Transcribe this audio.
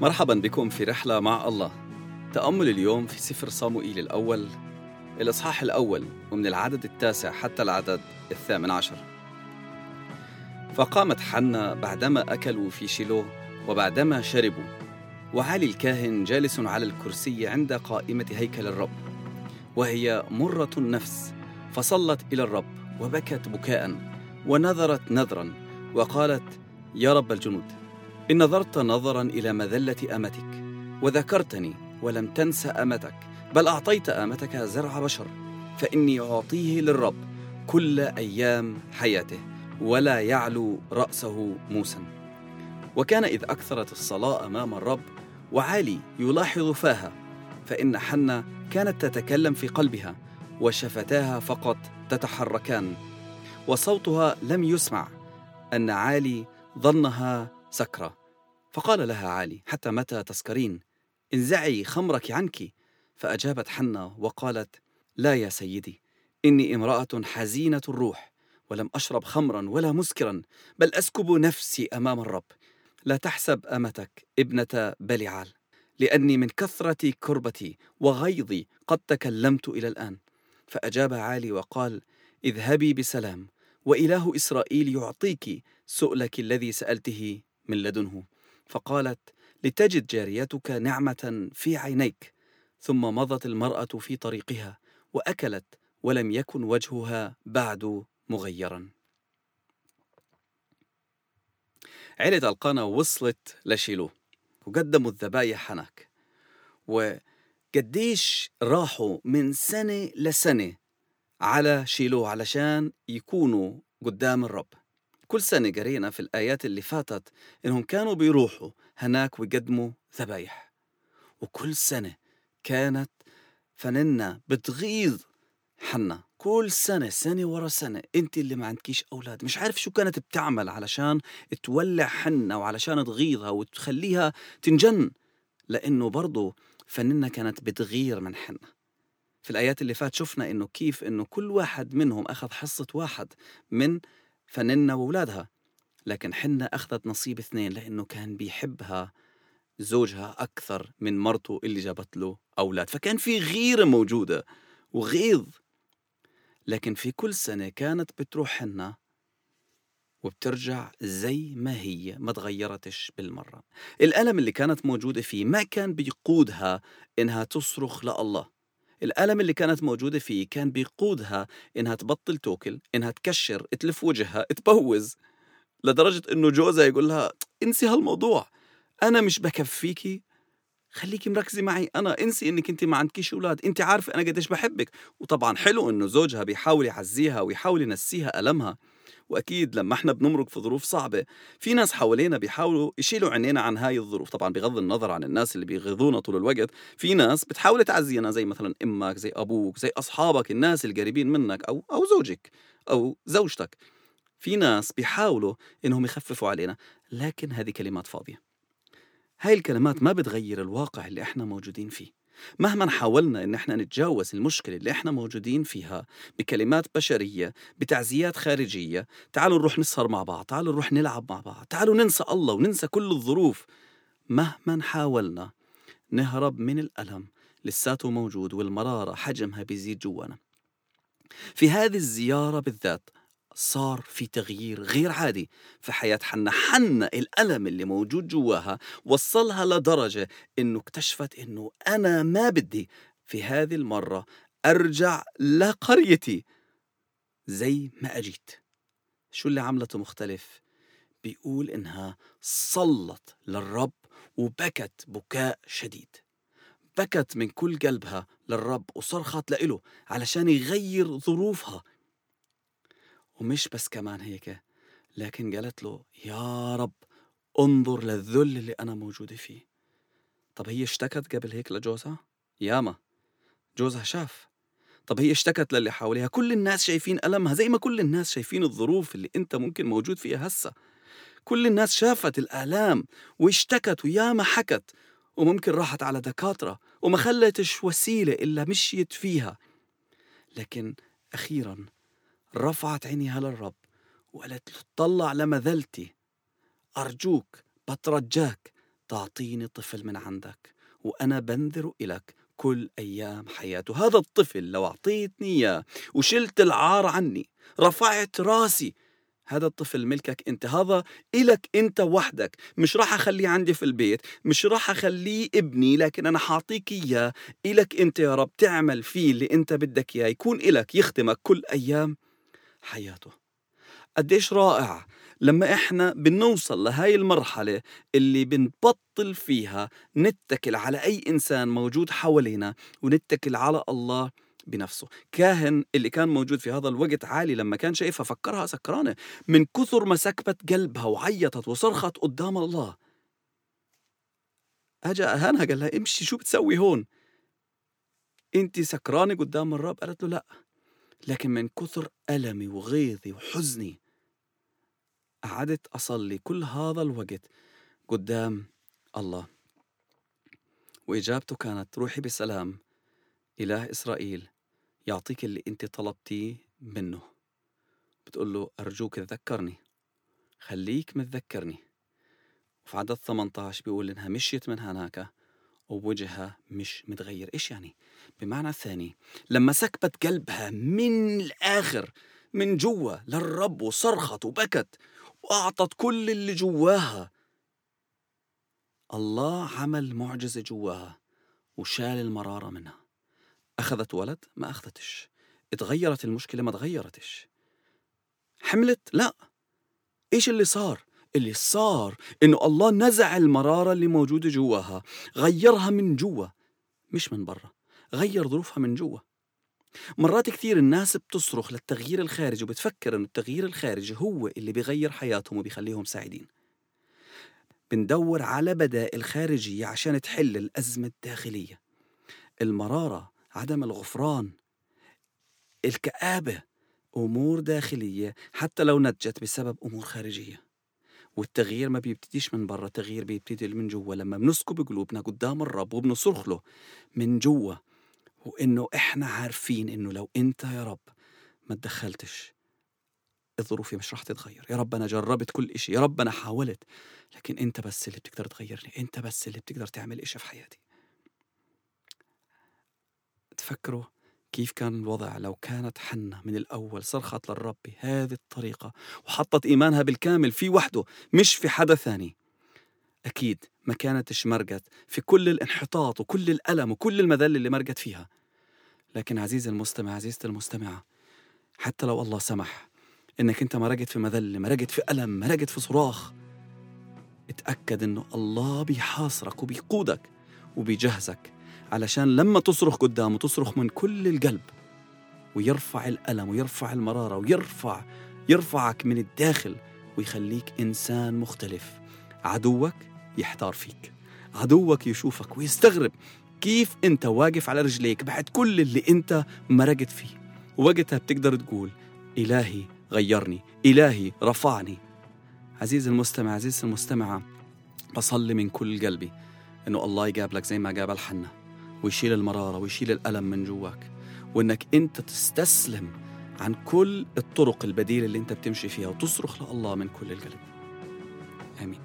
مرحبا بكم في رحلة مع الله. تأمل اليوم في سفر صاموئيل الأول الإصحاح الأول ومن العدد التاسع حتى العدد الثامن عشر. فقامت حنا بعدما أكلوا في شيلو وبعدما شربوا وعلي الكاهن جالس على الكرسي عند قائمة هيكل الرب وهي مرة النفس. فصلت إلى الرب وبكت بكاء ونذرت نذرا وقالت يا رب الجنود إن نظرت نظرا إلى مذلة أمتك وذكرتني ولم تنس أمتك بل أعطيت أمتك زرع بشر فإني أعطيه للرب كل أيام حياته ولا يعلو رأسه موسى. وكان إذ أكثرت الصلاة أمام الرب وعالي يلاحظ فاها فإن حنة كانت تتكلم في قلبها وشفتاها فقط تتحركان وصوتها لم يسمع أن عالي ظنها سكرة. فقال لها عالي حتى متى تسكرين؟ انزعي خمرك عنك. فأجابت حنة وقالت لا يا سيدي إني امرأة حزينة الروح ولم أشرب خمرا ولا مسكرا بل أسكب نفسي أمام الرب. لا تحسب أمتك ابنة بلعال لأني من كثرة كربتي وغيظي قد تكلمت إلى الآن. فأجاب عالي وقال اذهبي بسلام وإله إسرائيل يعطيك سؤلك الذي سألته من لدنه. فقالت لتجد جاريتك نعمة في عينيك. ثم مضت المرأة في طريقها وأكلت ولم يكن وجهها بعد مغيرا. عيلة القانا وصلت لشيلو وقدموا الذبايح هناك. وقديش راحوا من سنة لسنة على شيلو علشان يكونوا قدام الرب. كل سنة قرينا في الآيات اللي فاتت إنهم كانوا بيروحوا هناك ويقدموا ذبايح. وكل سنة كانت فننا بتغيظ حنا. كل سنة سنة ورا سنة أنت اللي ما عندكيش أولاد. مش عارف شو كانت بتعمل علشان تولع حنا وعلشان تغيظها وتخليها تنجن. لأنه برضو فننا كانت بتغير من حنا. في الآيات اللي فات شفنا إنه كيف إنه كل واحد منهم أخذ حصة واحد من فننا وأولادها. لكن حنة أخذت نصيب اثنين لأنه كان بيحبها زوجها أكثر من مرته اللي جابت له أولاد. فكان في غيرة موجودة وغيظ. لكن في كل سنة كانت بتروح حنة وبترجع زي ما هي ما تغيرتش بالمرة. الألم اللي كانت موجودة فيه ما كان بيقودها إنها تصرخ لله. الألم اللي كانت موجودة فيه كان بيقودها إنها تبطل توكل إنها تكشر تلف وجهها تبوز لدرجة إنه جوزها يقول لها انسي هالموضوع أنا مش بكفيكي خليكي مركزة معي أنا انسي إنك أنت ما عندكيش أولاد أنت عارفة أنا قديش بحبك. وطبعا حلو إنه زوجها بيحاول يعزيها ويحاول ينسيها ألمها. وأكيد لما إحنا بنمرق في ظروف صعبة في ناس حوالينا بيحاولوا يشيلوا عينينا عن هاي الظروف. طبعا بغض النظر عن الناس اللي بيغيظونا طول الوقت في ناس بتحاول تعزينا زي مثلا إمك زي أبوك زي أصحابك الناس القريبين منك أو أو زوجك أو زوجتك. في ناس بيحاولوا إنهم يخففوا علينا لكن هذه كلمات فاضية. هاي الكلمات ما بتغير الواقع اللي إحنا موجودين فيه. مهما حاولنا إن إحنا نتجاوز المشكلة اللي إحنا موجودين فيها بكلمات بشرية بتعزيات خارجية تعالوا نروح نسهر مع بعض تعالوا نروح نلعب مع بعض تعالوا ننسى الله وننسى كل الظروف. مهما حاولنا نهرب من الألم لساته موجود والمرارة حجمها بيزيد جوانا. في هذه الزيارة بالذات صار في تغيير غير عادي في حياة حنا. حنا الألم اللي موجود جواها وصلها لدرجة إنه اكتشفت إنه أنا ما بدي في هذه المرة أرجع لقريتي زي ما أجيت. شو اللي عملته مختلف؟ بيقول إنها صلت للرب وبكت بكاء شديد. بكت من كل قلبها للرب وصرخت لإله علشان يغير ظروفها. ومش بس كمان هيك لكن قالت له يا رب انظر للذل اللي أنا موجودة فيه. طب هي اشتكت قبل هيك لجوزها؟ ياما. جوزها شاف. طب هي اشتكت للي حواليها؟ كل الناس شايفين ألمها زي ما كل الناس شايفين الظروف اللي أنت ممكن موجود فيها هسه. كل الناس شافت الآلام واشتكت وياما حكت وممكن راحت على دكاترة وما خلتش وسيلة إلا مشيت فيها. لكن أخيرا رفعت عينيها للرب وقالت له طلع لمذلتي أرجوك بترجاك تعطيني طفل من عندك وأنا بنذر إلك كل أيام حياته هذا الطفل لو أعطيتني إياه وشلت العار عني رفعت راسي هذا الطفل ملكك أنت هذا إلك أنت وحدك مش راح أخليه عندي في البيت مش راح أخليه ابني لكن أنا حاعطيك إياه إلك أنت يا رب تعمل فيه اللي أنت بدك إياه يكون إلك يخدمك كل أيام حياته. قديش رائع لما إحنا بنوصل لهاي المرحلة اللي بنبطل فيها نتكل على أي إنسان موجود حوالينا ونتكل على الله بنفسه. كاهن اللي كان موجود في هذا الوقت عالي لما كان شايفها فكرها سكرانة. من كثر ما سكبت قلبها وعيطت وصرخت قدام الله. أجا أهانها قال لها امشي شو بتسوي هون؟ انت سكرانة قدام الرب؟ قالت له لا. لكن من كثر ألمي وغيظي وحزني قعدت أصلي كل هذا الوقت قدام الله. وإجابته كانت روحي بسلام إله إسرائيل يعطيك اللي أنت طلبتيه منه. بتقول له أرجوك تذكرني خليك متذكرني. وفي عدد 18 بيقول إنها مشيت من هناك. ووجهها مش متغير. إيش يعني؟ بمعنى الثاني لما سكبت قلبها من الآخر من جوا للرب وصرخت وبكت وأعطت كل اللي جواها. الله عمل معجزة جواها وشال المرارة منها. أخذت ولد ما أخذتش. اتغيرت المشكلة ما تغيرتش. حملت؟ لا. إيش اللي صار؟ اللي صار إنه الله نزع المرارة اللي موجودة جواها غيرها من جوا مش من برا غير ظروفها من جوا. مرات كثير الناس بتصرخ للتغيير الخارجي وبتفكر إنه التغيير الخارجي هو اللي بيغير حياتهم وبيخليهم سعيدين. بندور على بدائل خارجية عشان تحل الأزمة الداخلية. المرارة عدم الغفران الكآبة أمور داخلية حتى لو نتجت بسبب أمور خارجية. والتغيير ما بيبتديش من برا التغيير بيبتدي من جوا لما بنسكب قلوبنا قدام الرب وبنصرخ له من جوا وإنه إحنا عارفين إنه لو أنت يا رب ما تدخلتش الظروف مش راح تتغير. يا رب أنا جربت كل إشي يا رب أنا حاولت لكن أنت بس اللي بتقدر تغيرني أنت بس اللي بتقدر تعمل إشي في حياتي. تفكروا كيف كان الوضع لو كانت حنة من الأول صرخت للرب بهذه الطريقة وحطت إيمانها بالكامل في وحده مش في حدا ثاني. أكيد ما كانتش مرقت في كل الانحطاط وكل الألم وكل المذل اللي مرقت فيها. لكن عزيزي المستمع عزيزتي المستمعة حتى لو الله سمح إنك أنت مرقت في مذلة مرقت في ألم مرقت في صراخ اتأكد إنه الله بيحاصرك وبيقودك وبيجهزك علشان لما تصرخ قدامه تصرخ من كل القلب ويرفع الألم ويرفع المرارة ويرفع يرفعك من الداخل ويخليك إنسان مختلف. عدوك يحتار فيك. عدوك يشوفك ويستغرب كيف أنت واقف على رجليك بعد كل اللي أنت مرقت فيه. ووقتها بتقدر تقول إلهي غيرني إلهي رفعني. عزيزي المستمع عزيزي المستمعة بصلي من كل قلبي إنه الله يقابلك زي ما قابل حنا. ويشيل المرارة ويشيل الألم من جواك وإنك أنت تستسلم عن كل الطرق البديلة اللي أنت بتمشي فيها وتصرخ لله من كل القلب. آمين.